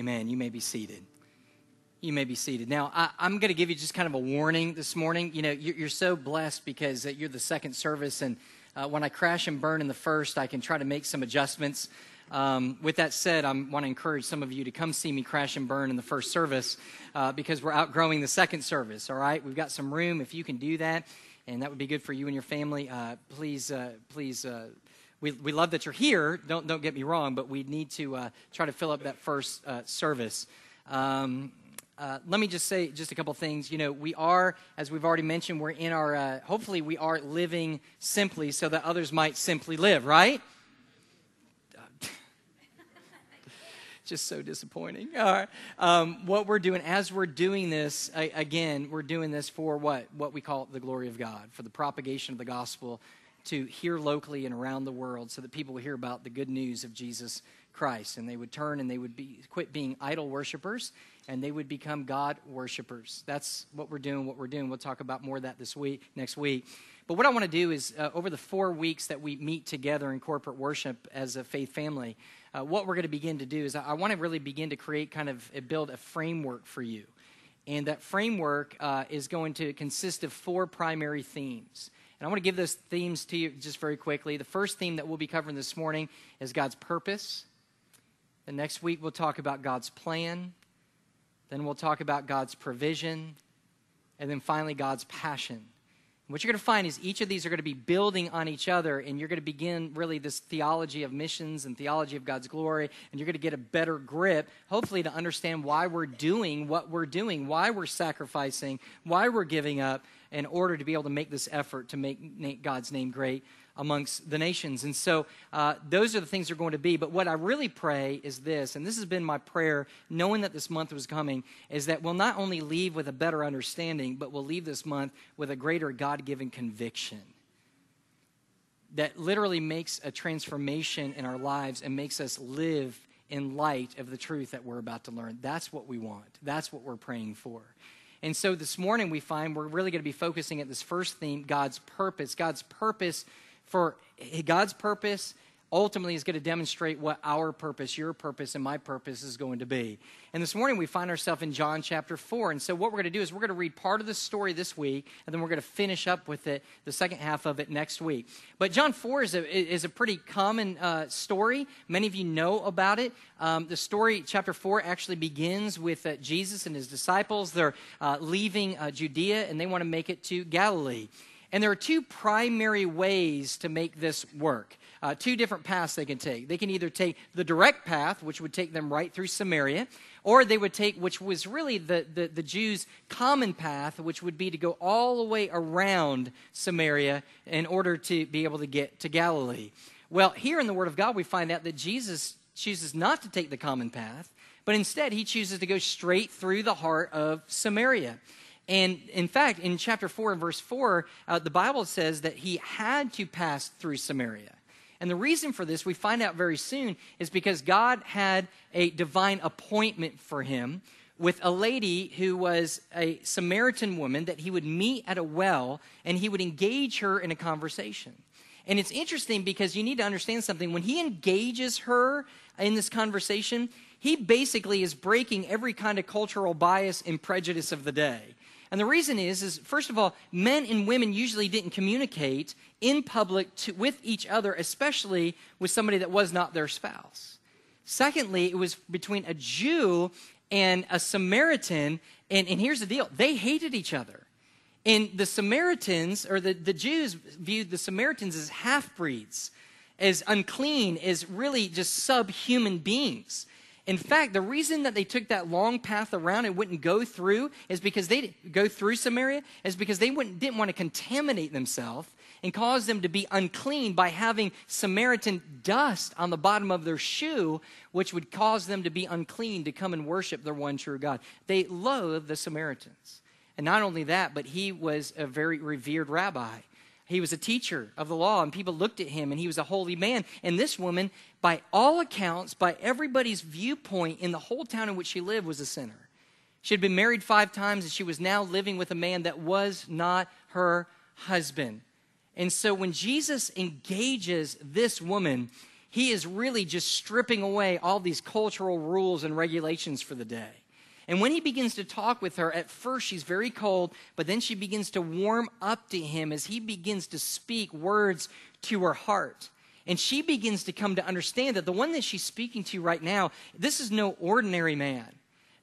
Amen. You may be seated. You may be seated. Now, I, am going to give you just kind of a warning this morning. You know, you're, you're so blessed because uh, you're the second service, and uh, when I crash and burn in the first, I can try to make some adjustments. Um, with that said, I want to encourage some of you to come see me crash and burn in the first service uh, because we're outgrowing the second service. All right, we've got some room if you can do that, and that would be good for you and your family. Uh, please, uh, please uh, we, we love that you're here. Don't, don't get me wrong, but we need to uh, try to fill up that first uh, service. Um, uh, let me just say just a couple things. You know, we are, as we've already mentioned, we're in our, uh, hopefully, we are living simply so that others might simply live, right? just so disappointing. All right. Um, what we're doing, as we're doing this, again, we're doing this for what? What we call the glory of God, for the propagation of the gospel to here locally and around the world so that people will hear about the good news of Jesus Christ and they would turn and they would be quit being idol worshipers and they would become God worshipers. That's what we're doing, what we're doing. We'll talk about more of that this week, next week. But what I want to do is uh, over the four weeks that we meet together in corporate worship as a faith family, uh, what we're going to begin to do is I, I want to really begin to create kind of uh, build a framework for you. And that framework uh, is going to consist of four primary themes. And I want to give those themes to you just very quickly. The first theme that we'll be covering this morning is God's purpose. The next week, we'll talk about God's plan. Then we'll talk about God's provision. And then finally, God's passion. What you're going to find is each of these are going to be building on each other, and you're going to begin really this theology of missions and theology of God's glory, and you're going to get a better grip, hopefully, to understand why we're doing what we're doing, why we're sacrificing, why we're giving up in order to be able to make this effort to make God's name great amongst the nations. And so uh, those are the things they're going to be. But what I really pray is this, and this has been my prayer, knowing that this month was coming, is that we'll not only leave with a better understanding, but we'll leave this month with a greater God given conviction that literally makes a transformation in our lives and makes us live in light of the truth that we're about to learn. That's what we want. That's what we're praying for. And so this morning we find we're really going to be focusing at this first theme God's purpose. God's purpose for God's purpose ultimately is going to demonstrate what our purpose, your purpose, and my purpose is going to be. And this morning we find ourselves in John chapter 4. And so what we're going to do is we're going to read part of the story this week, and then we're going to finish up with it, the second half of it next week. But John 4 is a, is a pretty common uh, story. Many of you know about it. Um, the story, chapter 4, actually begins with uh, Jesus and his disciples. They're uh, leaving uh, Judea, and they want to make it to Galilee. And there are two primary ways to make this work. Uh, two different paths they can take. They can either take the direct path, which would take them right through Samaria, or they would take, which was really the, the, the Jews' common path, which would be to go all the way around Samaria in order to be able to get to Galilee. Well, here in the Word of God, we find out that Jesus chooses not to take the common path, but instead he chooses to go straight through the heart of Samaria. And in fact, in chapter 4 and verse 4, uh, the Bible says that he had to pass through Samaria. And the reason for this, we find out very soon, is because God had a divine appointment for him with a lady who was a Samaritan woman that he would meet at a well and he would engage her in a conversation. And it's interesting because you need to understand something. When he engages her in this conversation, he basically is breaking every kind of cultural bias and prejudice of the day. And the reason is, is first of all, men and women usually didn't communicate in public to, with each other, especially with somebody that was not their spouse. Secondly, it was between a Jew and a Samaritan. And, and here's the deal they hated each other. And the Samaritans, or the, the Jews, viewed the Samaritans as half breeds, as unclean, as really just subhuman beings. In fact, the reason that they took that long path around and wouldn't go through is because they go through Samaria is because they didn't want to contaminate themselves and cause them to be unclean by having Samaritan dust on the bottom of their shoe, which would cause them to be unclean to come and worship their one true God. They loathed the Samaritans. And not only that, but he was a very revered rabbi. He was a teacher of the law, and people looked at him, and he was a holy man. And this woman, by all accounts, by everybody's viewpoint in the whole town in which she lived, was a sinner. She had been married five times, and she was now living with a man that was not her husband. And so when Jesus engages this woman, he is really just stripping away all these cultural rules and regulations for the day. And when he begins to talk with her, at first she's very cold, but then she begins to warm up to him as he begins to speak words to her heart. And she begins to come to understand that the one that she's speaking to right now, this is no ordinary man.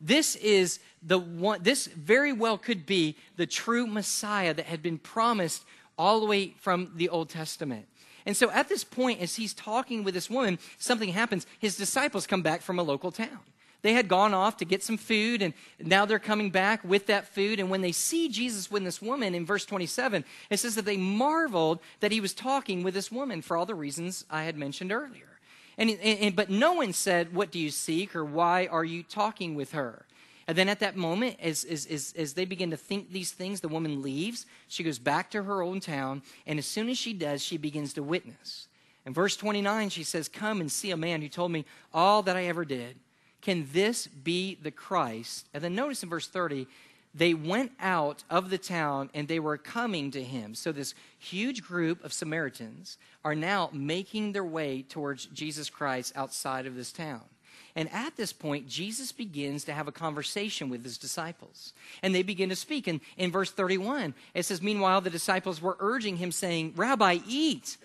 This is the one, this very well could be the true Messiah that had been promised all the way from the Old Testament. And so at this point, as he's talking with this woman, something happens. His disciples come back from a local town. They had gone off to get some food, and now they're coming back with that food. And when they see Jesus with this woman in verse 27, it says that they marveled that he was talking with this woman for all the reasons I had mentioned earlier. And, and, but no one said, What do you seek? or Why are you talking with her? And then at that moment, as, as, as, as, they begin to think these things, the woman leaves. She goes back to her own town. And as soon as she does, she begins to witness. In verse 29, she says, Come and see a man who told me all that I ever did. Can this be the Christ? And then notice in verse 30, they went out of the town and they were coming to him. So, this huge group of Samaritans are now making their way towards Jesus Christ outside of this town. And at this point, Jesus begins to have a conversation with his disciples. And they begin to speak. And in verse 31, it says, Meanwhile, the disciples were urging him, saying, Rabbi, eat.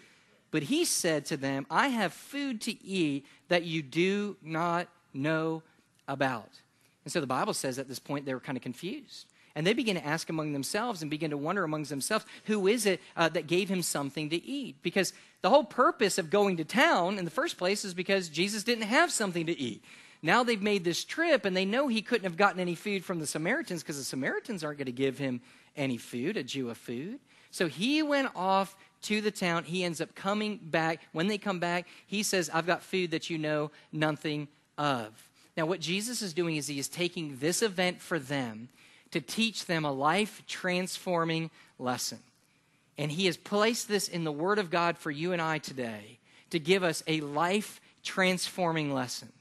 But he said to them, I have food to eat that you do not know about. And so the Bible says at this point they were kind of confused. And they begin to ask among themselves and begin to wonder among themselves, who is it uh, that gave him something to eat? Because the whole purpose of going to town in the first place is because Jesus didn't have something to eat. Now they've made this trip and they know he couldn't have gotten any food from the Samaritans because the Samaritans aren't going to give him any food, a Jew of food. So he went off to the town. He ends up coming back. When they come back, he says, I've got food that you know nothing of. Now, what Jesus is doing is he is taking this event for them to teach them a life transforming lesson. And He has placed this in the Word of God for you and I today to give us a life transforming lesson.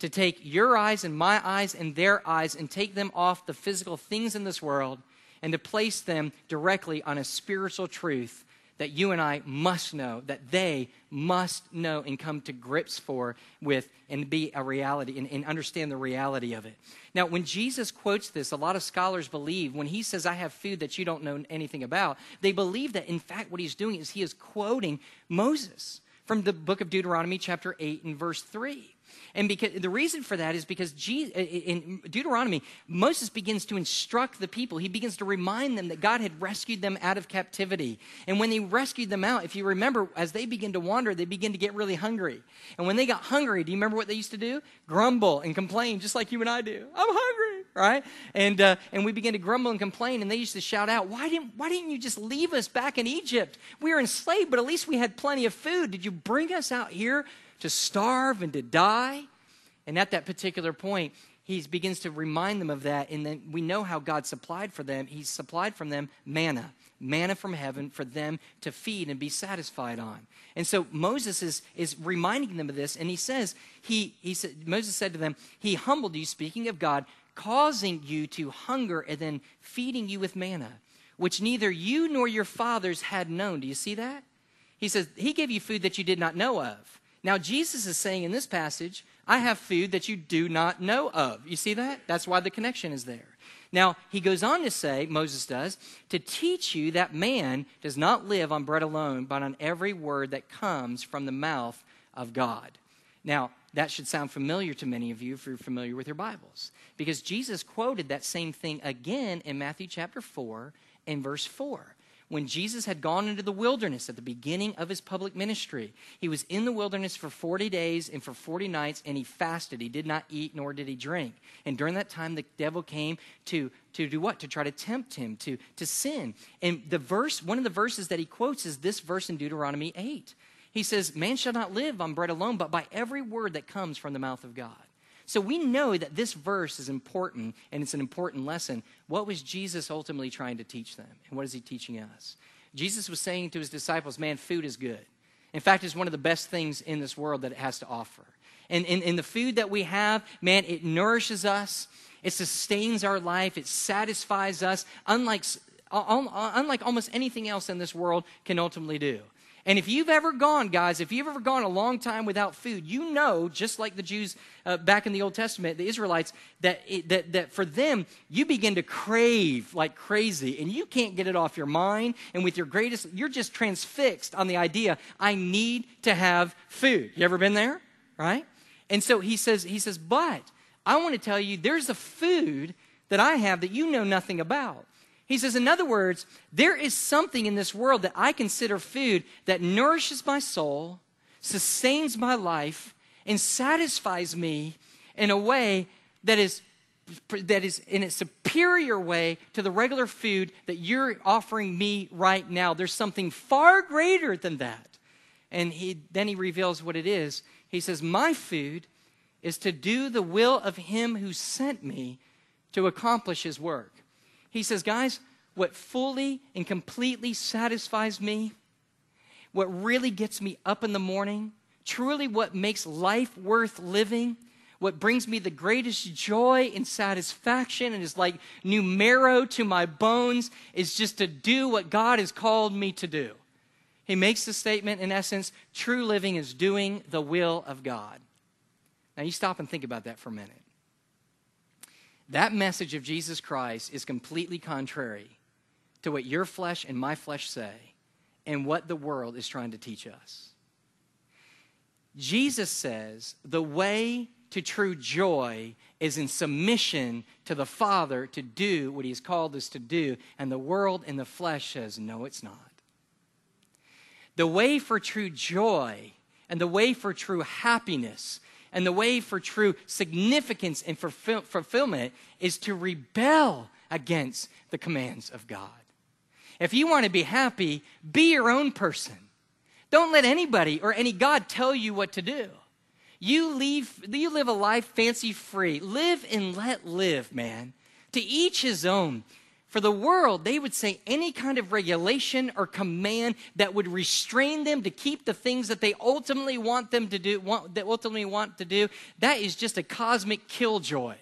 To take your eyes and my eyes and their eyes and take them off the physical things in this world and to place them directly on a spiritual truth that you and I must know, that they must know and come to grips for with and be a reality and, and, understand the reality of it. Now, when Jesus quotes this, a lot of scholars believe when he says, I have food that you don't know anything about, they believe that in fact what he's doing is he is quoting Moses from the book of Deuteronomy, chapter 8, and verse 3. And because the reason for that is because in Deuteronomy, Moses begins to instruct the people. He begins to remind them that God had rescued them out of captivity. And when he rescued them out, if you remember, as they begin to wander, they begin to get really hungry. And when they got hungry, do you remember what they used to do? Grumble and complain, just like you and I do. I'm hungry, right? And uh, and we begin to grumble and complain. And they used to shout out, "Why didn't Why didn't you just leave us back in Egypt? We were enslaved, but at least we had plenty of food. Did you bring us out here?" To starve and to die. And at that particular point, he begins to remind them of that. And then we know how God supplied for them. He supplied from them manna, manna from heaven for them to feed and be satisfied on. And so Moses is, is reminding them of this. And he says, he, he said, Moses said to them, He humbled you, speaking of God, causing you to hunger and then feeding you with manna, which neither you nor your fathers had known. Do you see that? He says, He gave you food that you did not know of. Now, Jesus is saying in this passage, I have food that you do not know of. You see that? That's why the connection is there. Now, he goes on to say, Moses does, to teach you that man does not live on bread alone, but on every word that comes from the mouth of God. Now, that should sound familiar to many of you if you're familiar with your Bibles, because Jesus quoted that same thing again in Matthew chapter 4 and verse 4 when Jesus had gone into the wilderness at the beginning of his public ministry. He was in the wilderness for 40 days and for 40 nights, and he fasted. He did not eat nor did he drink. And during that time, the devil came to, to do what? To try to tempt him, to, to sin. And the verse, one of the verses that he quotes is this verse in Deuteronomy 8. He says, Man shall not live on bread alone, but by every word that comes from the mouth of God. So we know that this verse is important and it's an important lesson. What was Jesus ultimately trying to teach them? And what is he teaching us? Jesus was saying to his disciples, man, food is good. In fact, it's one of the best things in this world that it has to offer. And in the food that we have, man, it nourishes us, it sustains our life, it satisfies us, unlike, unlike almost anything else in this world can ultimately do. And if you've ever gone, guys, if you've ever gone a long time without food, you know, just like the Jews uh, back in the Old Testament, the Israelites, that, it, that, that for them, you begin to crave like crazy, and you can't get it off your mind. And with your greatest, you're just transfixed on the idea, I need to have food. You ever been there? Right? And so he says, he says, but I want to tell you, there's a food that I have that you know nothing about. He says, in other words, there is something in this world that I consider food that nourishes my soul, sustains my life, and satisfies me in a way that is that is in a superior way to the regular food that you're offering me right now. There's something far greater than that. And he, then he reveals what it is. He says, My food is to do the will of him who sent me to accomplish his work. He says, guys, what fully and completely satisfies me, what really gets me up in the morning, truly what makes life worth living, what brings me the greatest joy and satisfaction and is like new marrow to my bones is just to do what God has called me to do. He makes the statement, in essence, true living is doing the will of God. Now, you stop and think about that for a minute. That message of Jesus Christ is completely contrary to what your flesh and my flesh say and what the world is trying to teach us. Jesus says the way to true joy is in submission to the Father to do what He has called us to do, and the world and the flesh says, no, it's not. The way for true joy and the way for true happiness and the way for true significance and fulfill- fulfillment is to rebel against the commands of God. If you want to be happy, be your own person. Don't let anybody or any God tell you what to do. You, leave, you live a life fancy free. Live and let live, man. To each his own. For the world, they would say any kind of regulation or command that would restrain them to keep the things that they ultimately want them to do, want, that ultimately want to do, that is just a cosmic killjoy.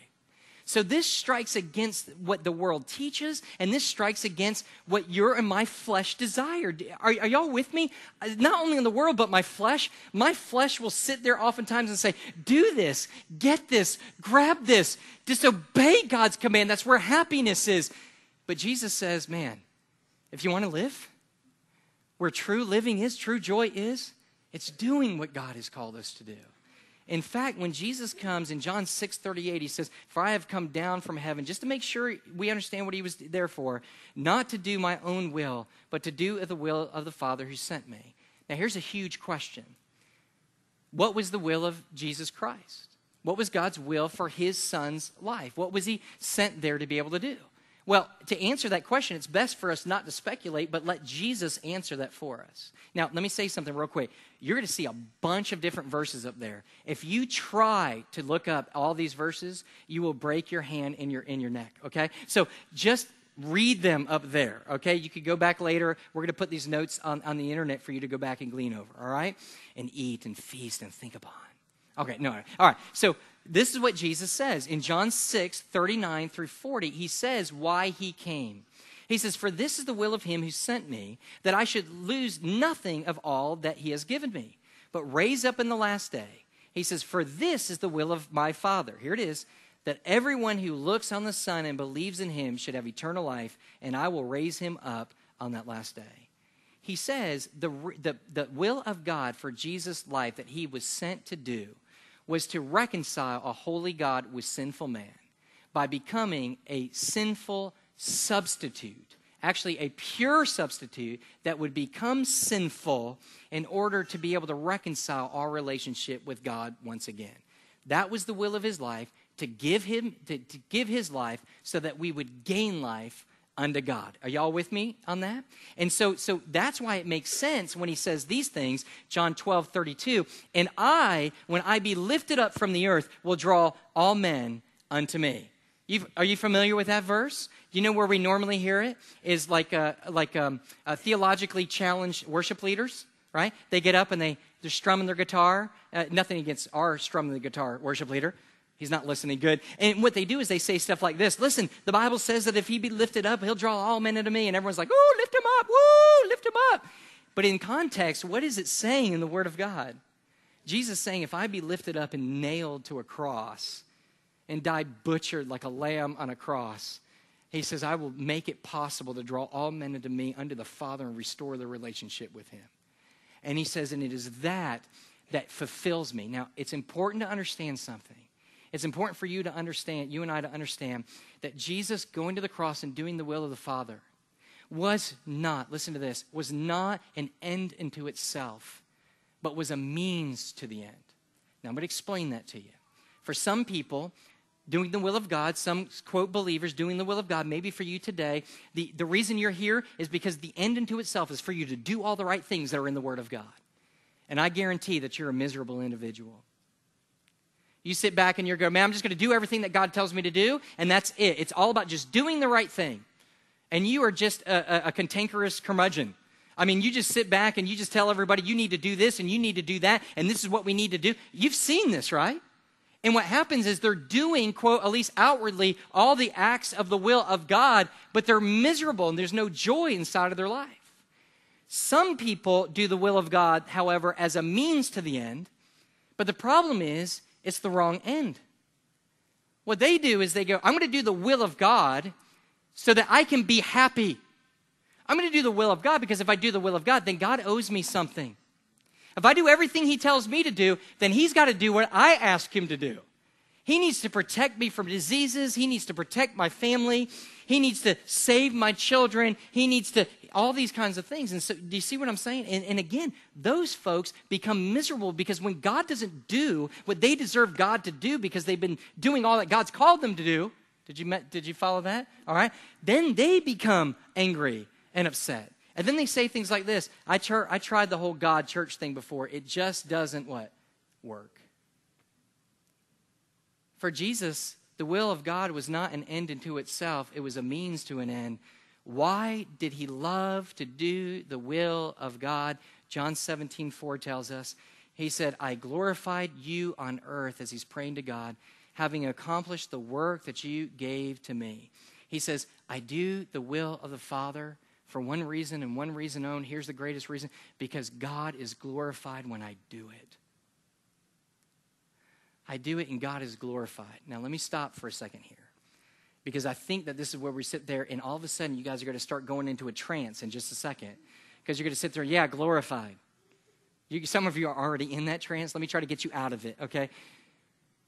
So this strikes against what the world teaches, and this strikes against what your and my flesh desire. Are, are, y'all with me? Uh, not only in the world, but my flesh. My flesh will sit there oftentimes and say, Do this, get this, grab this, disobey God's command. That's where happiness is. But Jesus says, man, if you want to live, where true living is, true joy is, it's doing what God has called us to do. In fact, when Jesus comes in John 6 38, he says, For I have come down from heaven, just to make sure we understand what he was there for, not to do my own will, but to do the will of the Father who sent me. Now, here's a huge question What was the will of Jesus Christ? What was God's will for his son's life? What was he sent there to be able to do? Well, to answer that question, it's best for us not to speculate, but let Jesus answer that for us. Now, let me say something real quick. You're going to see a bunch of different verses up there. If you try to look up all these verses, you will break your hand in your in your neck, okay? So, just read them up there, okay? You could go back later. We're going to put these notes on, on the internet for you to go back and glean over, all right? And eat and feast and think upon. Okay, no. All right. So this is what Jesus says in John 6, 39 through 40. He says why he came. He says, For this is the will of him who sent me, that I should lose nothing of all that he has given me, but raise up in the last day. He says, For this is the will of my Father. Here it is that everyone who looks on the Son and believes in him should have eternal life, and I will raise him up on that last day. He says the, the, the will of God for Jesus' life that he was sent to do was to reconcile a holy God with sinful man by becoming a sinful substitute, actually, a pure substitute that would become sinful in order to be able to reconcile our relationship with God once again. That was the will of his life to give him to, to give his life so that we would gain life unto God. Are y'all with me on that? And so, so that's why it makes sense when he says these things, John 12, 32. And I, when I be lifted up from the earth, will draw all men unto me. You've, are you familiar with that verse? You know where we normally hear it? Is like a, like a, um, a theologically challenged worship leaders, right? They get up and they, they're strumming their guitar. Uh, nothing against our strumming the guitar worship leader. He's not listening good. And what they do is they say stuff like this Listen, the Bible says that if he be lifted up, he'll draw all men into me. And everyone's like, Ooh, lift him up. Woo, lift him up. But in context, what is it saying in the Word of God? Jesus saying, If I be lifted up and nailed to a cross and die butchered like a lamb on a cross, he says, I will make it possible to draw all men into me unto the Father and restore the relationship with him. And he says, and it is that that fulfills me. Now, it's important to understand something. It's important for you to understand, you and I to understand, that Jesus going to the cross and doing the will of the Father was not, listen to this, was not an end into itself, but was a means to the end. Now, I'm going to explain that to you. For some people, doing the will of God, some quote believers doing the will of God, maybe for you today, the, the reason you're here is because the end into itself is for you to do all the right things that are in the Word of God. And I guarantee that you're a miserable individual. You sit back and you're going, man, I'm just going to do everything that God tells me to do, and that's it. It's all about just doing the right thing. And you are just a, a, a cantankerous curmudgeon. I mean, you just sit back and you just tell everybody you need to do this and you need to do that, and this is what we need to do. You've seen this, right? And what happens is they're doing, quote, at least outwardly, all the acts of the will of God, but they're miserable and there's no joy inside of their life. Some people do the will of God, however, as a means to the end, but the problem is it's the wrong end. What they do is they go, I'm going to do the will of God so that I can be happy. I'm going to do the will of God because if I do the will of God, then God owes me something. If I do everything He tells me to do, then He's got to do what I ask Him to do. He needs to protect me from diseases. He needs to protect my family. He needs to save my children. He needs to, all these kinds of things. And so, do you see what I'm saying? And, and again, those folks become miserable because when God doesn't do what they deserve God to do because they've been doing all that God's called them to do, did you, did you follow that? All right. Then they become angry and upset. And then they say things like this I, tr- I tried the whole God church thing before. It just doesn't what? Work. For Jesus, the will of God was not an end into itself, it was a means to an end. Why did he love to do the will of God? John 17, 4 tells us. He said, I glorified you on earth as he's praying to God, having accomplished the work that you gave to me. He says, I do the will of the Father for one reason and one reason only. Here's the greatest reason because God is glorified when I do it. I do it and God is glorified. Now, let me stop for a second here because I think that this is where we sit there and all of a sudden you guys are going to start going into a trance in just a second because you're going to sit there, yeah, glorified. You, some of you are already in that trance. Let me try to get you out of it, okay?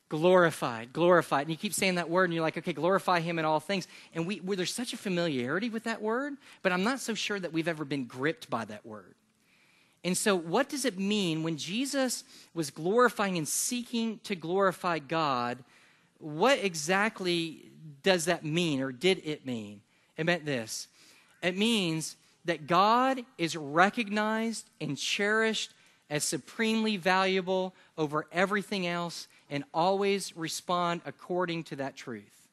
Glorified, glorified. And you keep saying that word and you're like, okay, glorify him in all things. And we, there's such a familiarity with that word, but I'm not so sure that we've ever been gripped by that word. And so, what does it mean when Jesus was glorifying and seeking to glorify God? What exactly does that mean, or did it mean? It meant this it means that God is recognized and cherished as supremely valuable over everything else and always respond according to that truth.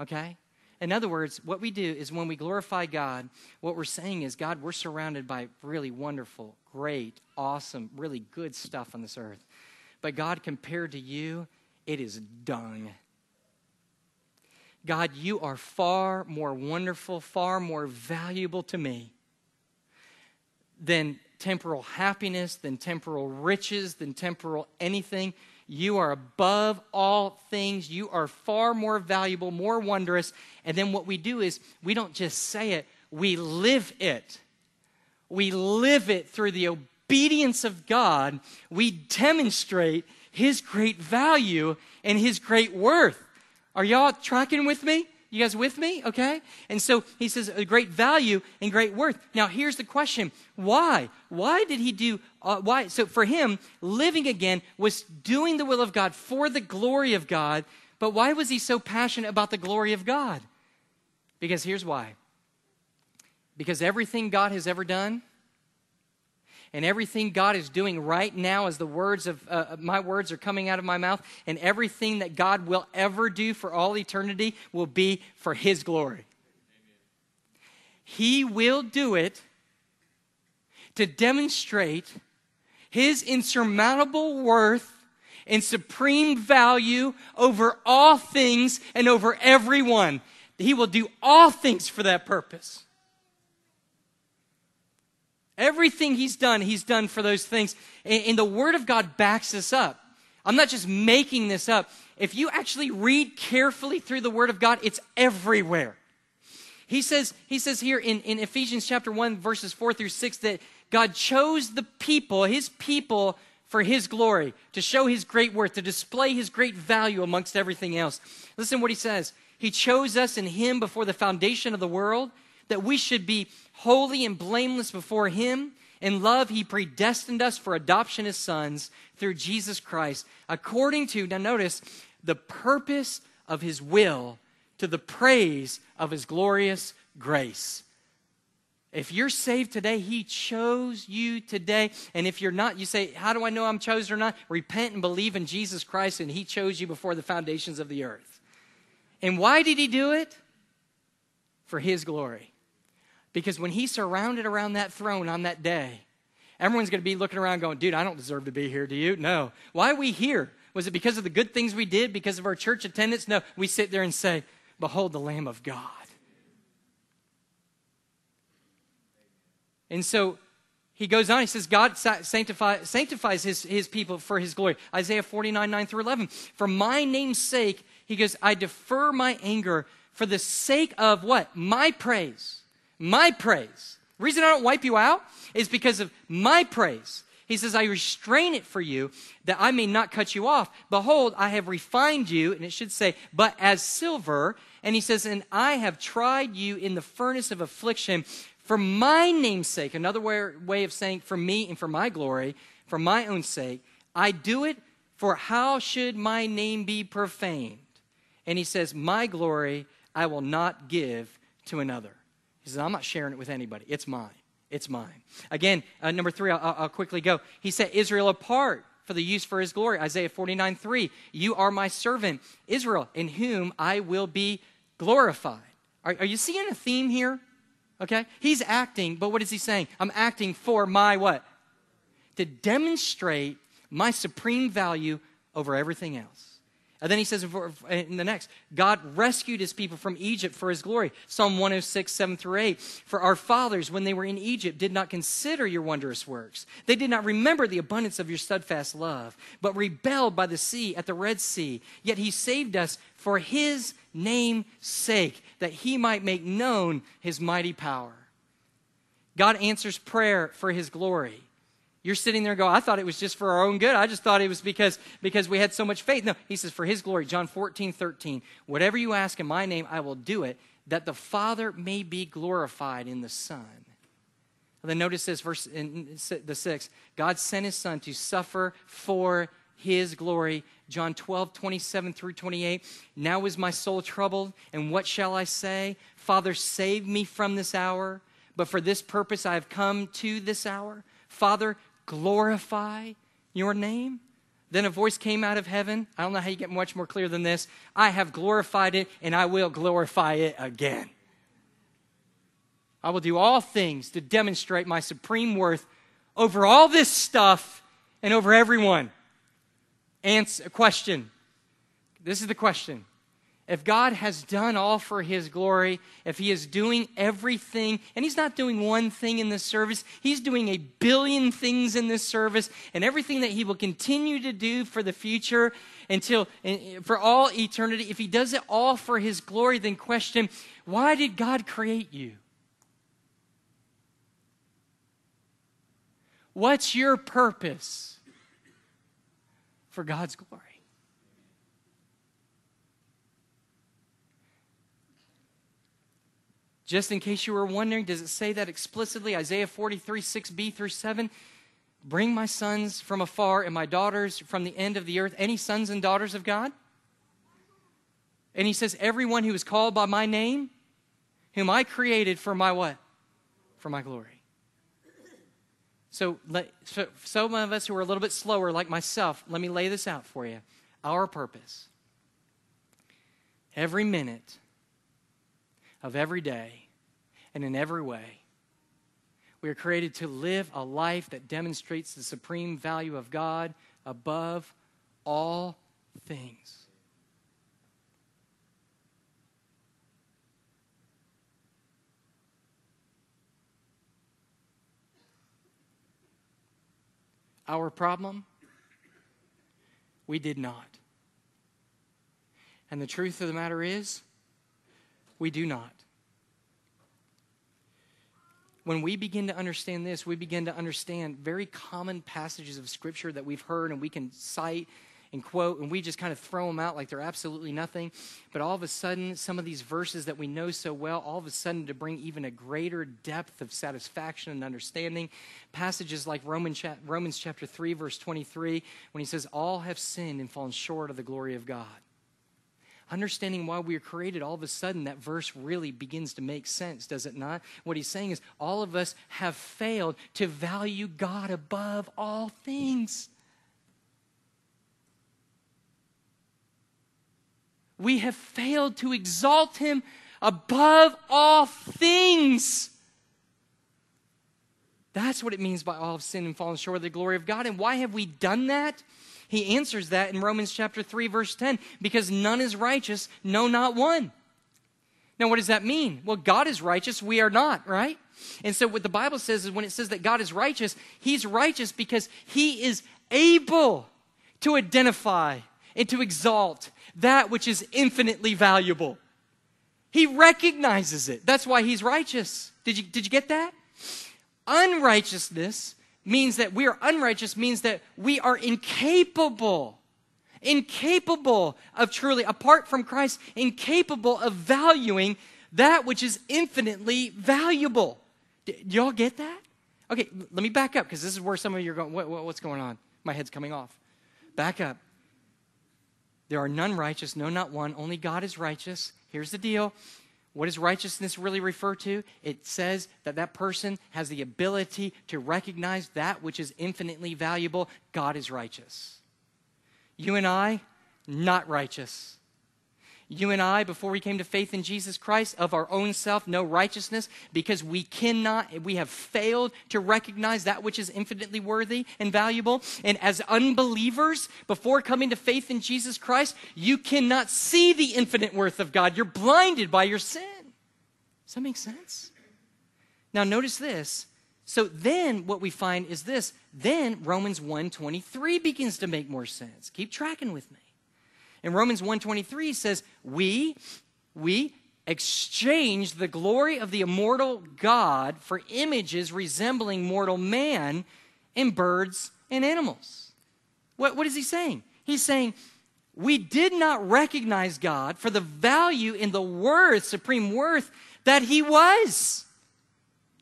Okay? In other words, what we do is when we glorify God, what we're saying is, God, we're surrounded by really wonderful, great, awesome, really good stuff on this earth. But God, compared to you, it is dung. God, you are far more wonderful, far more valuable to me than temporal happiness, than temporal riches, than temporal anything. You are above all things. You are far more valuable, more wondrous. And then what we do is we don't just say it, we live it. We live it through the obedience of God. We demonstrate His great value and His great worth. Are y'all tracking with me? You guys with me? Okay? And so he says a great value and great worth. Now, here's the question why? Why did he do, uh, why? So for him, living again was doing the will of God for the glory of God. But why was he so passionate about the glory of God? Because here's why. Because everything God has ever done, and everything God is doing right now as the words of uh, my words are coming out of my mouth, and everything that God will ever do for all eternity will be for His glory. He will do it to demonstrate His insurmountable worth and supreme value over all things and over everyone. He will do all things for that purpose. Everything he's done, he's done for those things. And, the Word of God backs this up. I'm not just making this up. If you actually read carefully through the Word of God, it's everywhere. He says, he says here in, in Ephesians chapter 1, verses 4 through 6, that God chose the people, his people, for his glory, to show his great worth, to display his great value amongst everything else. Listen what he says. He chose us in him before the foundation of the world, that we should be holy and blameless before him. In love, he predestined us for adoption as sons through Jesus Christ, according to, now notice, the purpose of his will to the praise of his glorious grace. If you're saved today, He chose you today. And if you're not, you say, How do I know I'm chosen or not? Repent and believe in Jesus Christ, and He chose you before the foundations of the earth. And why did He do it? For His glory. Because when He's surrounded around that throne on that day, everyone's going to be looking around going, Dude, I don't deserve to be here. Do you? No. Why are we here? Was it because of the good things we did? Because of our church attendance? No. We sit there and say, Behold the Lamb of God. And so he goes on, he says, God sanctify, sanctifies his, his people for his glory. Isaiah 49, 9 through 11. For my name's sake, he goes, I defer my anger for the sake of what? My praise. My praise. Reason I don't wipe you out is because of my praise. He says, I restrain it for you that I may not cut you off. Behold, I have refined you, and it should say, but as silver. And he says, and I have tried you in the furnace of affliction for my name's sake. Another way, way of saying for me and for my glory, for my own sake. I do it for how should my name be profaned? And he says, My glory I will not give to another. He says, I'm not sharing it with anybody. It's mine. It's mine. Again, uh, number three, I'll, I'll quickly go. He set Israel apart for the use for his glory. Isaiah 49 3. You are my servant, Israel, in whom I will be glorified. Are, are you seeing a theme here? Okay? He's acting, but what is he saying? I'm acting for my what? To demonstrate my supreme value over everything else. And then he says in the next, God rescued his people from Egypt for his glory. Psalm 106, 7 through 8. For our fathers, when they were in Egypt, did not consider your wondrous works. They did not remember the abundance of your steadfast love, but rebelled by the sea at the Red Sea. Yet he saved us for his name's sake, that he might make known his mighty power. God answers prayer for his glory. You're sitting there and go, I thought it was just for our own good. I just thought it was because, because we had so much faith. No, he says, for his glory. John 14, 13. Whatever you ask in my name, I will do it, that the Father may be glorified in the Son. And then notice this, verse in the six. God sent his Son to suffer for his glory. John 12, 27 through 28. Now is my soul troubled, and what shall I say? Father, save me from this hour. But for this purpose I have come to this hour. Father, glorify your name? Then a voice came out of heaven. I don't know how you get much more clear than this. I have glorified it, and I will glorify it again. I will do all things to demonstrate my supreme worth over all this stuff and over everyone. Answer a question. This is the question if God has done all for His glory, if He is doing everything, and He's not doing one thing in this service, He's doing a billion things in this service, and everything that He will continue to do for the future until, for all eternity, if He does it all for His glory, then question, why did God create you? What's your purpose for God's glory? Just in case you were wondering, does it say that explicitly? Isaiah 43, 6b through 7. Bring my sons from afar and my daughters from the end of the earth. Any sons and daughters of God? And he says, Everyone who is called by my name, whom I created for my what? For my glory. So, let, so, some of us who are a little bit slower, like myself, let me lay this out for you. Our purpose every minute of every day and in every way. We are created to live a life that demonstrates the supreme value of God above all things. our problem? We did not. And the truth of the matter is, we do not. When we begin to understand this, we begin to understand very common passages of Scripture that we've heard and we can cite and quote, and we just kind of throw them out like they're absolutely nothing. But all of a sudden, some of these verses that we know so well, all of a sudden, to bring even a greater depth of satisfaction and understanding, passages like Romans, cha- Romans chapter 3, verse 23, when he says, All have sinned and fallen short of the glory of God understanding why we are created, all of a sudden that verse really begins to make sense, does it not? What he's saying is all of us have failed to value God above all things. we have failed to exalt him above all things. That's what it means by all of sin and fallen short of the glory of God. And why have we done that? He answers that in Romans chapter 3, verse 10 because none is righteous, no, not one. Now, what does that mean? Well, God is righteous, we are not, right? And so, what the Bible says is when it says that God is righteous, He's righteous because He is able to identify and to exalt that which is infinitely valuable. He recognizes it. That's why he's righteous. Did you, did you get that? Unrighteousness means that we are unrighteous, means that we are incapable, incapable of truly, apart from Christ, incapable of valuing that which is infinitely valuable. Y'all get that? Okay, let me back up because this is where some of you are going, what, what, what's going on? My head's coming off. Back up. There are none righteous, no, not one. Only God is righteous. Here's the deal. What does righteousness really refer to? It says that that person has the ability to recognize that which is infinitely valuable. God is righteous. You and I, not righteous. You and I, before we came to faith in Jesus Christ, of our own self, no righteousness, because we cannot, we have failed to recognize that which is infinitely worthy and valuable. And as unbelievers, before coming to faith in Jesus Christ, you cannot see the infinite worth of God. You're blinded by your sin. Does that make sense? Now, notice this. So then what we find is this. Then Romans 1.23 begins to make more sense. Keep tracking with me. In Romans 1:23 says, "We we exchanged the glory of the immortal God for images resembling mortal man and birds and animals." What, what is he saying? He's saying, we did not recognize God for the value in the worth, supreme worth, that He was.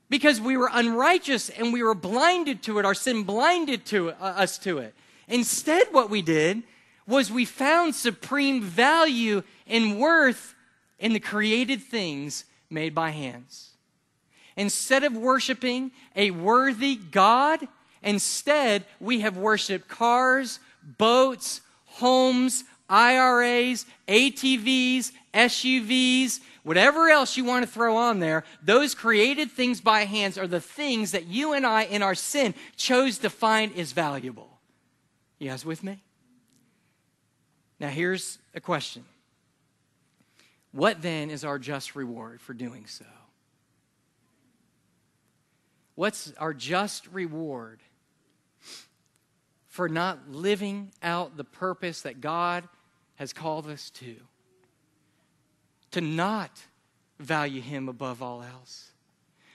Because we were unrighteous and we were blinded to it, our sin blinded to uh, us to it. Instead, what we did was we found supreme value and worth in the created things made by hands. Instead of worshiping a worthy God, instead we have worshiped cars, boats, homes, IRAs, ATVs, SUVs, whatever else you want to throw on there, those created things by hands are the things that you and I in our sin chose to find is valuable. You guys with me? Now, here's a question What then is our just reward for doing so? What's our just reward for not living out the purpose that God has called us to? To not value Him above all else.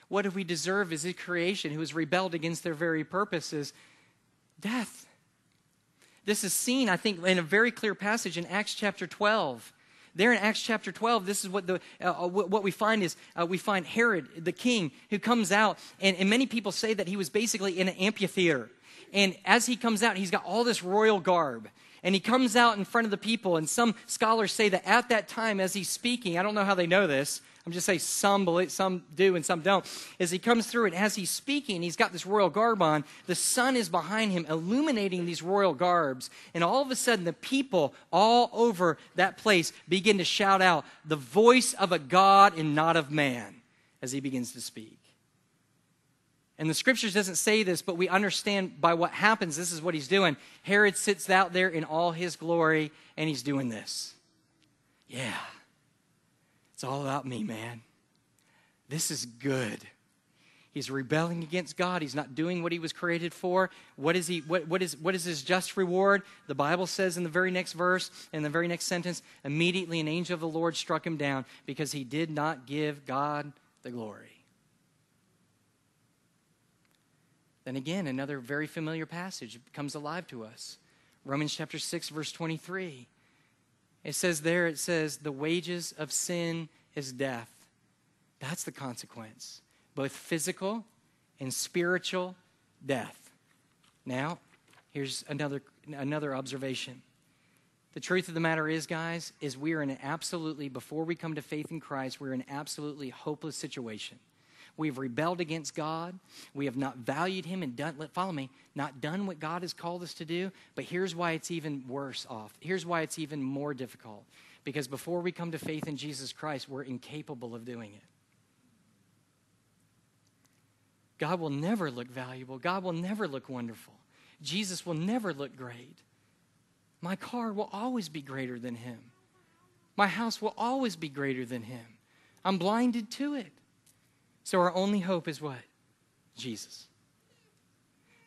What do we deserve as His creation who has rebelled against their very purposes? Death. This is seen, I think, in a very clear passage in Acts chapter 12. There in Acts chapter 12, this is what, the, uh, uh what we find is uh, we find Herod, the king, who comes out, and, and many people say that he was basically in an amphitheater. And as he comes out, he's got all this royal garb and he comes out in front of the people. And some scholars say that at that time, as he's speaking, I don't know how they know this, I'm just saying some believe, some do and some don't. As he comes through and as he's speaking, he's got this royal garb on. The sun is behind him, illuminating these royal garbs. And all of a sudden, the people all over that place begin to shout out, "The voice of a God and not of man," as he begins to speak. And the scriptures doesn't say this, but we understand by what happens, this is what he's doing. Herod sits out there in all his glory, and he's doing this. Yeah. It's all about me, man. This is good. He's rebelling against God. He's not doing what he was created for. What is he what, what is what is his just reward? The Bible says in the very next verse, in the very next sentence, immediately an angel of the Lord struck him down because he did not give God the glory. Then again, another very familiar passage comes alive to us. Romans chapter 6 verse 23. It says there it says the wages of sin is death. That's the consequence both physical and spiritual death. Now, here's another, another observation. The truth of the matter is, guys, is we are in an absolutely, before we come to faith in Christ, we're in an absolutely hopeless situation. We've rebelled against God. We have not valued Him and done, follow me, not done what God has called us to do. But here's why it's even worse off. Here's why it's even more difficult. Because before we come to faith in Jesus Christ, we're incapable of doing it. God will never look valuable. God will never look wonderful. Jesus will never look great. My car will always be greater than him. My house will always be greater than him. I'm blinded to it. So our only hope is what? Jesus.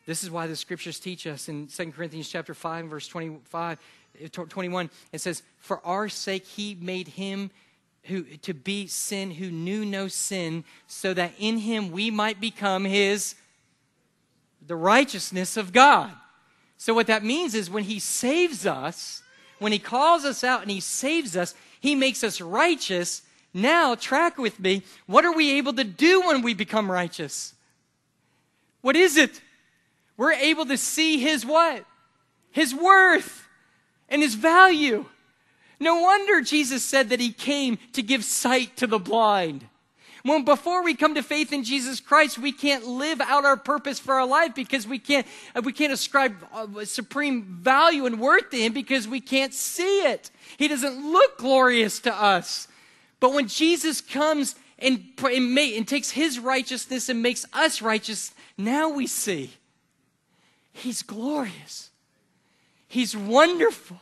This is why the scriptures teach us in 2 Corinthians chapter 5 verse 25 eh, 21 it says for our sake he made him who to be sin who knew no sin so that in him we might become his the righteousness of God. So what that means is when he saves us, when he calls us out and he saves us, he makes us righteous. Now track with me. What are we able to do when we become righteous? What is it? We're able to see his what? His worth and his value. No wonder Jesus said that he came to give sight to the blind. When before we come to faith in Jesus Christ, we can't live out our purpose for our life because we can't uh, we can't ascribe uh, supreme value and worth to him because we can't see it. He doesn't look glorious to us. But when Jesus comes and, and, and takes his righteousness and makes us righteous, now we see he's glorious. He's wonderful.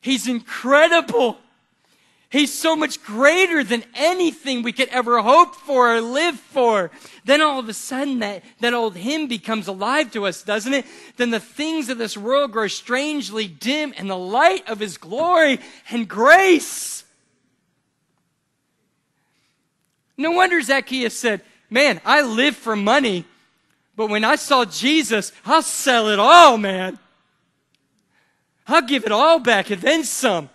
He's incredible. He's so much greater than anything we could ever hope for or live for. Then all of a sudden that, that old hymn becomes alive to us, doesn't it? Then the things of this world grow strangely dim in the light of his glory and grace. No wonder Zacchaeus said, Man, I live for money, but when I saw Jesus, I'll sell it all, man. I'll give it all back and then some.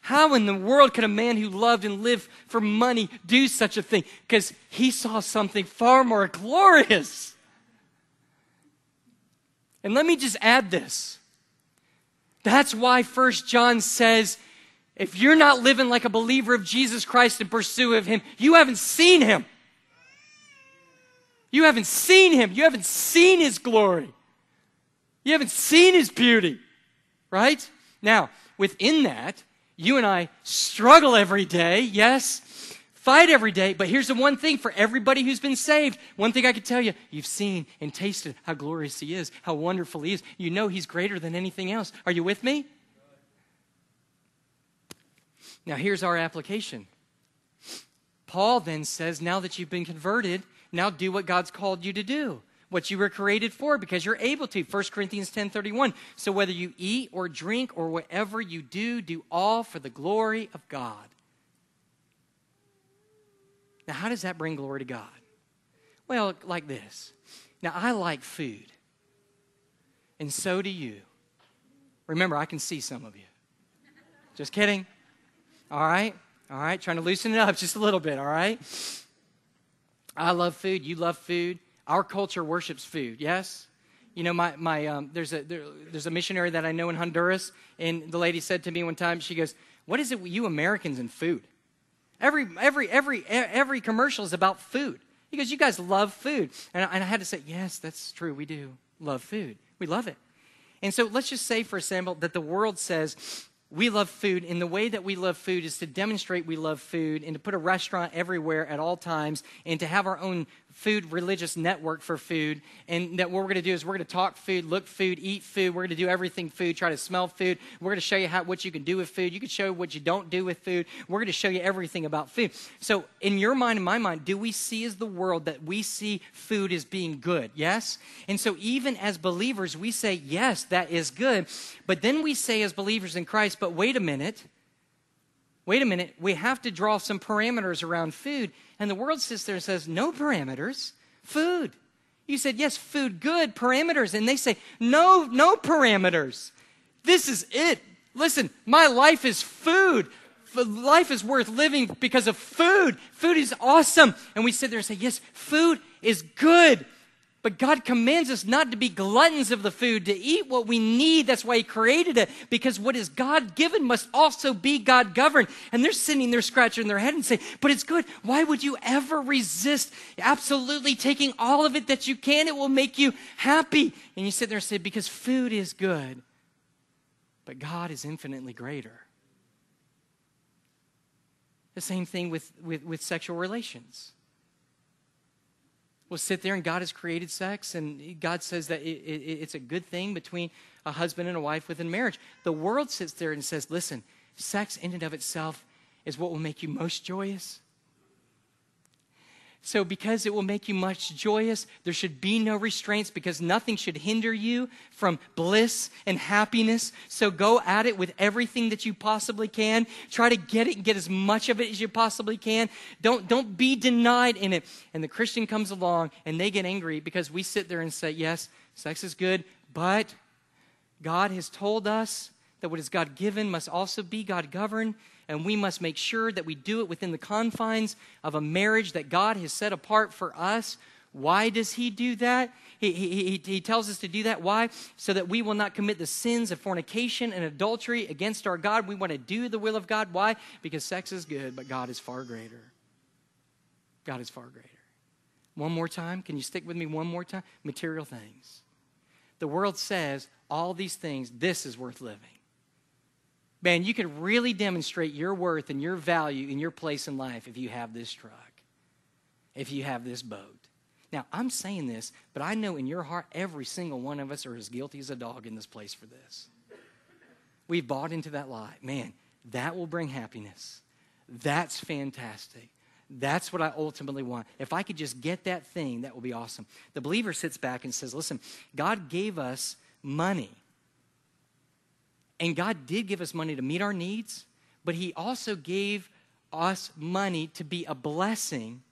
How in the world could a man who loved and lived for money do such a thing? Because he saw something far more glorious. And let me just add this. That's why First John says, if you're not living like a believer of Jesus Christ in pursuit of him, you haven't seen him. You haven't seen him. You haven't seen his glory. You haven't seen his beauty right? Now, within that, you and I struggle every day, yes, fight every day, but here's the one thing for everybody who's been saved. One thing I can tell you you've seen and tasted how glorious He is, how wonderful He is. You know He's greater than anything else. Are you with me? Now, here's our application. Paul then says, now that you've been converted, now do what God's called you to do what you were created for because you're able to. 1 corinthians 10.31 so whether you eat or drink or whatever you do do all for the glory of god. Now how does that bring glory to god? Well like this. Now i like food and so do you. Remember i can see some of you. Just kidding all right all right trying to loosen it up just a little bit all right i love food you love food our culture worships food, yes? You know, my, my, um, there's, a, there, there's a missionary that I know in Honduras, and the lady said to me one time, she goes, What is it with you Americans and food? Every, every, every, every commercial is about food. He goes, You guys love food. And I, and I had to say, Yes, that's true. We do love food. We love it. And so let's just say, for example, that the world says, we love food, and the way that we love food is to demonstrate we love food and to put a restaurant everywhere at all times and to have our own food religious network for food. And that what we're going to do is we're going to talk food, look food, eat food. We're going to do everything food, try to smell food. We're going to show you how, what you can do with food. You can show what you don't do with food. We're going to show you everything about food. So, in your mind and my mind, do we see as the world that we see food as being good? Yes? And so, even as believers, we say, yes, that is good. But then we say, as believers in Christ, but wait a minute wait a minute, we have to draw some parameters around food. And the world sits there and says, no parameters, food. You said, yes, food, good, parameters. And they say, no, no parameters. This is it. Listen, my life is food. Life is worth living because of food. Food is awesome. And we sit there and say, yes, food is good. But God commands us not to be gluttons of the food, to eat what we need. That's why He created it. Because what is God given must also be God governed. And they're sitting there scratching their head and saying, But it's good. Why would you ever resist absolutely taking all of it that you can? It will make you happy. And you sit there and say, Because food is good, but God is infinitely greater. The same thing with, with, with sexual relations will sit there and God has created sex and God says that it, it, it's a good thing between a husband and a wife within marriage. The world sits there and says, listen, sex in and of itself is what will make you most joyous. So, because it will make you much joyous, there should be no restraints because nothing should hinder you from bliss and happiness. So, go at it with everything that you possibly can. Try to get it and get as much of it as you possibly can. Don't, don't be denied in it. And the Christian comes along and they get angry because we sit there and say, Yes, sex is good, but God has told us that what is God given must also be God governed and we must make sure that we do it within the confines of a marriage that God has set apart for us. Why does He do that? He, he, he, tells us to do that. Why? So that we will not commit the sins of fornication and adultery against our God. We want to do the will of God. Why? Because sex is good, but God is far greater. God is far greater. One more time. Can you stick with me one more time? Material things. The world says all these things, this is worth living man, you can really demonstrate your worth and your value and your place in life if you have this truck, if you have this boat. Now, I'm saying this, but I know in your heart, every single one of us are as guilty as a dog in this place for this. We've bought into that lie. Man, that will bring happiness. That's fantastic. That's what I ultimately want. If I could just get that thing, that will be awesome. The believer sits back and says, Listen, God gave us money and God did give us money to meet our needs, but He also gave us money to be a blessing,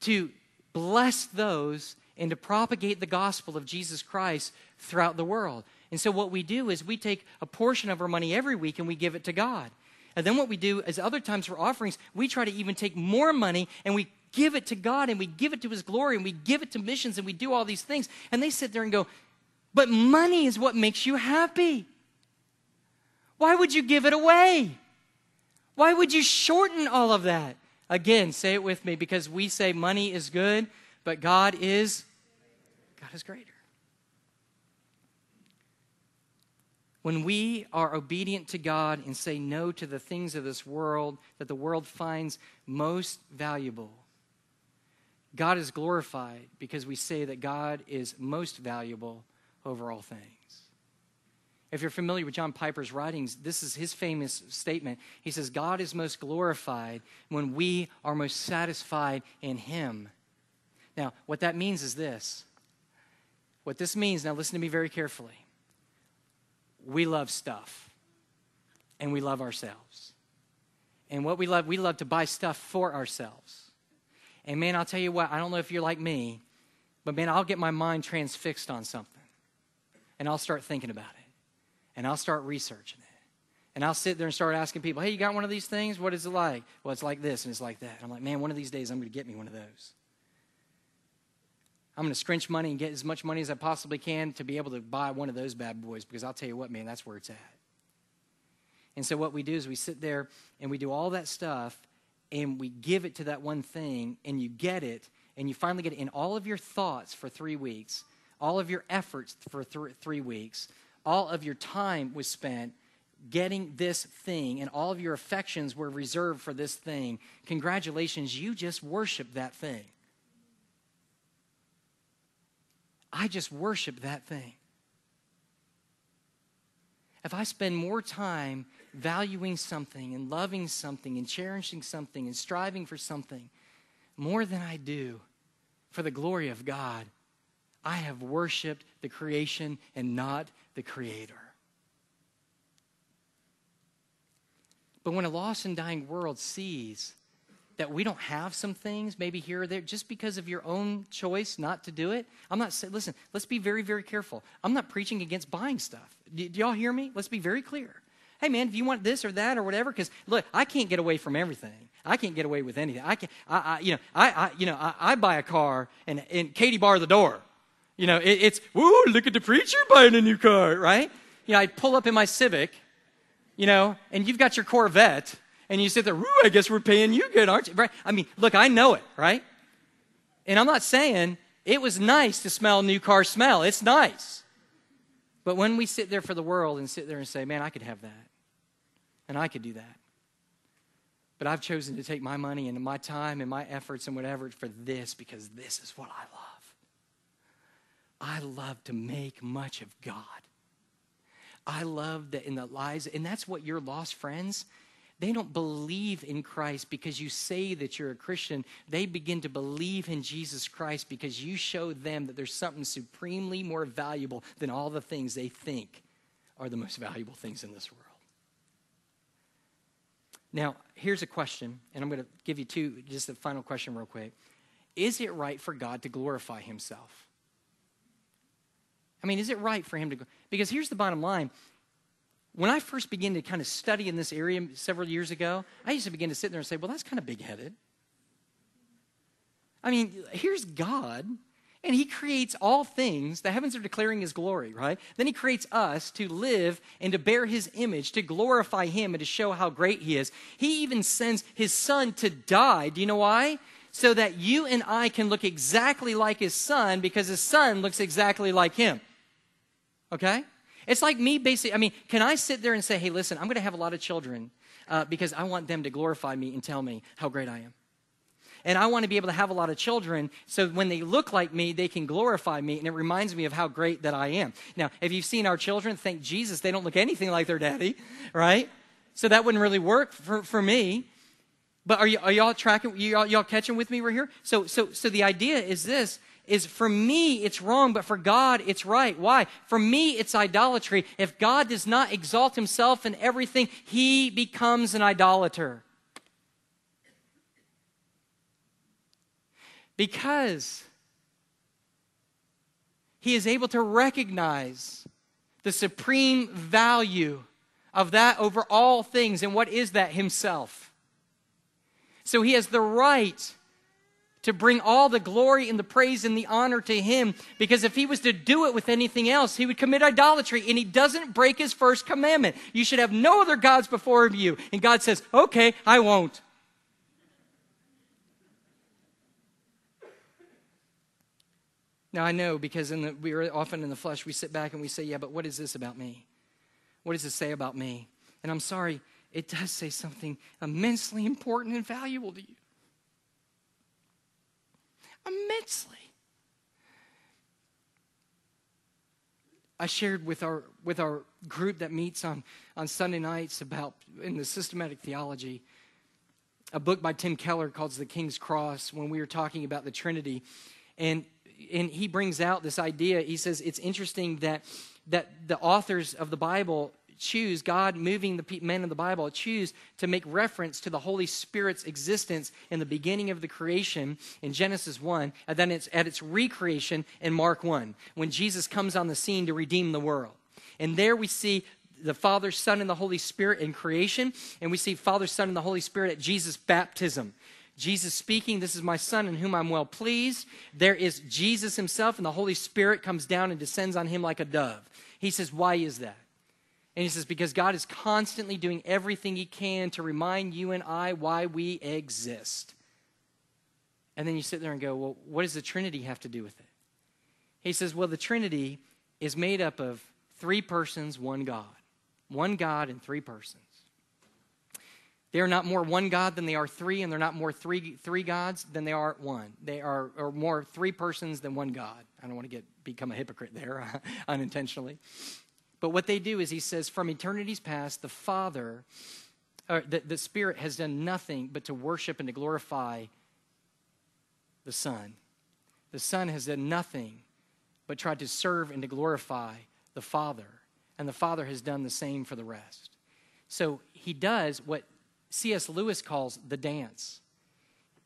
to bless those, and to propagate the gospel of Jesus Christ throughout the world. And so, what we do is we take a portion of our money every week and we give it to God. And then, what we do is other times for offerings, we try to even take more money and we give it to God and we give it to His glory and we give it to missions and we do all these things. And they sit there and go, but money is what makes you happy. Why would you give it away? Why would you shorten all of that? Again, say it with me because we say money is good, but God is God is greater. When we are obedient to God and say no to the things of this world that the world finds most valuable, God is glorified because we say that God is most valuable over all things. If you're familiar with John Piper's writings, this is his famous statement. He says, God is most glorified when we are most satisfied in Him. Now, what that means is this. What this means, now listen to me very carefully. We love stuff, and we love ourselves. And what we love, we love to buy stuff for ourselves. And man, I'll tell you what, I don't know if you're like me, but man, I'll get my mind transfixed on something and I'll start thinking about it and I'll start researching it. And I'll sit there and start asking people, hey, you got one of these things? What is it like? Well, it's like this and it's like that. And I'm like, man, one of these days I'm going to get me one of those. I'm going to scrunch money and get as much money as I possibly can to be able to buy one of those bad boys because I'll tell you what, man, that's where it's at. And so what we do is we sit there and we do all that stuff and we give it to that one thing and you get it and you finally get it in all of your thoughts for three weeks, all of your efforts for th- three weeks, all of your time was spent getting this thing, and all of your affections were reserved for this thing. Congratulations, you just worship that thing. I just worship that thing. If I spend more time valuing something and loving something and cherishing something and striving for something more than I do for the glory of God, I have worshiped the creation and not the Creator. But when a lost and dying world sees that we don't have some things, maybe here or there, just because of your own choice not to do it, I'm not saying, listen, let's be very, very careful. I'm not preaching against buying stuff. Do, do y'all hear me? Let's be very clear hey man, if you want this or that or whatever, because look, I can't get away from everything. I can't get away with anything. I can, I, I you know, I, I you know, I, I, buy a car and and Katie bar the door. You know, it, it's woo, look at the preacher buying a new car, right? You know, I pull up in my Civic, you know, and you've got your Corvette, and you sit there, woo, I guess we're paying you good, aren't you? Right? I mean, look, I know it, right? And I'm not saying it was nice to smell new car smell. It's nice. But when we sit there for the world and sit there and say, man, I could have that, and I could do that. But I've chosen to take my money and my time and my efforts and whatever for this because this is what I love. I love to make much of God. I love that in the lives, and that's what your lost friends, they don't believe in Christ because you say that you're a Christian. They begin to believe in Jesus Christ because you show them that there's something supremely more valuable than all the things they think are the most valuable things in this world. Now, here's a question, and I'm going to give you two, just a final question, real quick. Is it right for God to glorify himself? I mean, is it right for him to go? Because here's the bottom line when I first began to kind of study in this area several years ago, I used to begin to sit there and say, well, that's kind of big headed. I mean, here's God, and He creates all things. The heavens are declaring His glory, right? Then He creates us to live and to bear His image, to glorify Him and to show how great He is. He even sends His Son to die. Do you know why? So that you and I can look exactly like His Son because His Son looks exactly like Him. Okay? It's like me basically, I mean, can I sit there and say, hey, listen, I'm going to have a lot of children uh, because I want them to glorify me and tell me how great I am. And I want to be able to have a lot of children so when they look like me, they can glorify me. And it reminds me of how great that I am. Now, if you've seen our children, thank Jesus, they don't look anything like their daddy, right? So that wouldn't really work for, for me. But are, you, are y'all tracking? Y'all, y'all catching with me right here? So, so, so the idea is this is for me it's wrong, but for God it's right. Why? For me it's idolatry. If God does not exalt himself in everything, he becomes an idolater. Because he is able to recognize the supreme value of that over all things. And what is that? Himself. So he has the right to bring all the glory and the praise and the honor to him because if he was to do it with anything else, he would commit idolatry and he doesn't break his first commandment. You should have no other gods before you. And God says, okay, I won't. Now I know because in the, we are often in the flesh, we sit back and we say, yeah, but what is this about me? What does it say about me? And I'm sorry, it does say something immensely important and valuable to you immensely. I shared with our with our group that meets on, on Sunday nights about in the systematic theology a book by Tim Keller called The King's Cross when we were talking about the Trinity. And and he brings out this idea. He says it's interesting that that the authors of the Bible choose, God moving the men of the Bible, choose to make reference to the Holy Spirit's existence in the beginning of the creation in Genesis 1, and then it's at its recreation in Mark 1, when Jesus comes on the scene to redeem the world. And there we see the Father, Son, and the Holy Spirit in creation, and we see Father, Son, and the Holy Spirit at Jesus' baptism. Jesus speaking, This is my Son in whom I'm well pleased. There is Jesus himself, and the Holy Spirit comes down and descends on him like a dove. He says, Why is that? And he says, because God is constantly doing everything he can to remind you and I why we exist. And then you sit there and go, well, what does the Trinity have to do with it? He says, well, the Trinity is made up of three persons, one God. One God and three persons. They are not more one God than they are three, and they're not more three, three gods than they are one. They are or more three persons than one God. I don't want to get become a hypocrite there unintentionally. But what they do is he says, from eternity's past, the Father, or the, the Spirit has done nothing but to worship and to glorify the Son. The Son has done nothing but tried to serve and to glorify the Father. And the Father has done the same for the rest. So he does what C.S. Lewis calls the dance.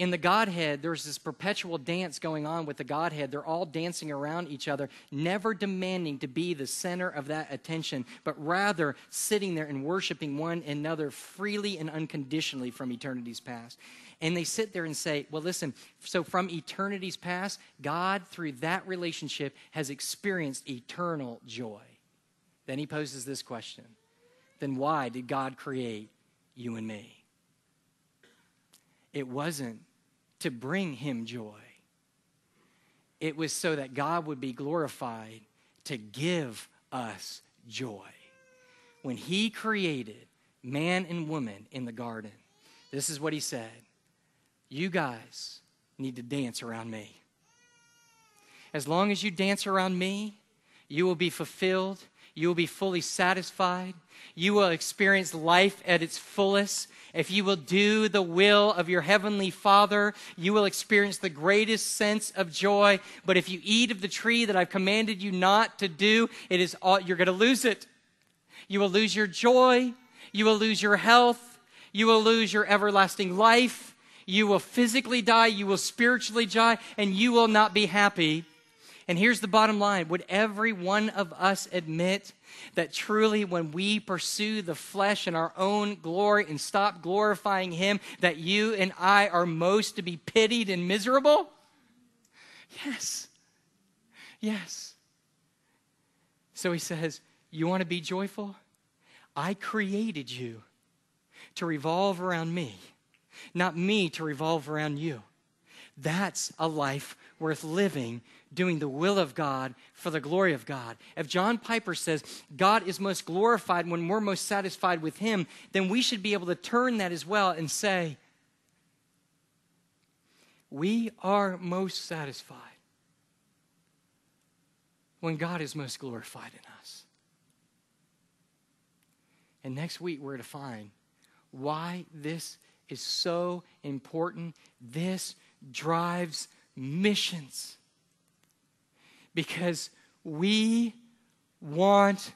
In the Godhead, there's this perpetual dance going on with the Godhead. They're all dancing around each other, never demanding to be the center of that attention, but rather sitting there and worshiping one another freely and unconditionally from eternity's past. And they sit there and say, Well, listen, so from eternity's past, God, through that relationship, has experienced eternal joy. Then he poses this question Then why did God create you and me? It wasn't to bring him joy, it was so that God would be glorified to give us joy. When he created man and woman in the garden, this is what he said You guys need to dance around me. As long as you dance around me, you will be fulfilled you will be fully satisfied. You will experience life at its fullest. If you will do the will of your heavenly Father, you will experience the greatest sense of joy. But if you eat of the tree that I've commanded you not to do, it is all, you're going to lose it. You will lose your joy. You will lose your health. You will lose your everlasting life. You will physically die. You will spiritually die, and you will not be happy and here's the bottom line Would every one of us admit that truly, when we pursue the flesh and our own glory and stop glorifying Him, that you and I are most to be pitied and miserable? Yes. Yes. So he says, You want to be joyful? I created you to revolve around me, not me to revolve around you. That's a life worth living doing the will of God for the glory of God. If John Piper says God is most glorified when we're most satisfied with Him, then we should be able to turn that as well and say, We are most satisfied when God is most glorified in us. And next week, we're to find why this is so important. This drives missions because we want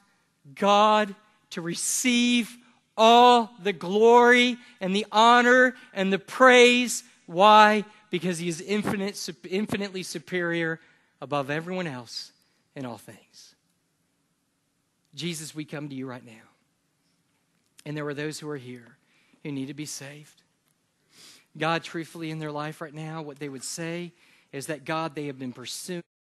God to receive all the glory and the honor and the praise. Why? Because He is infinite, infinitely superior above everyone else in all things. Jesus, we come to you right now. And there are those who are here who need to be saved. God, truthfully, in their life right now, what they would say is that God, they have been pursuing.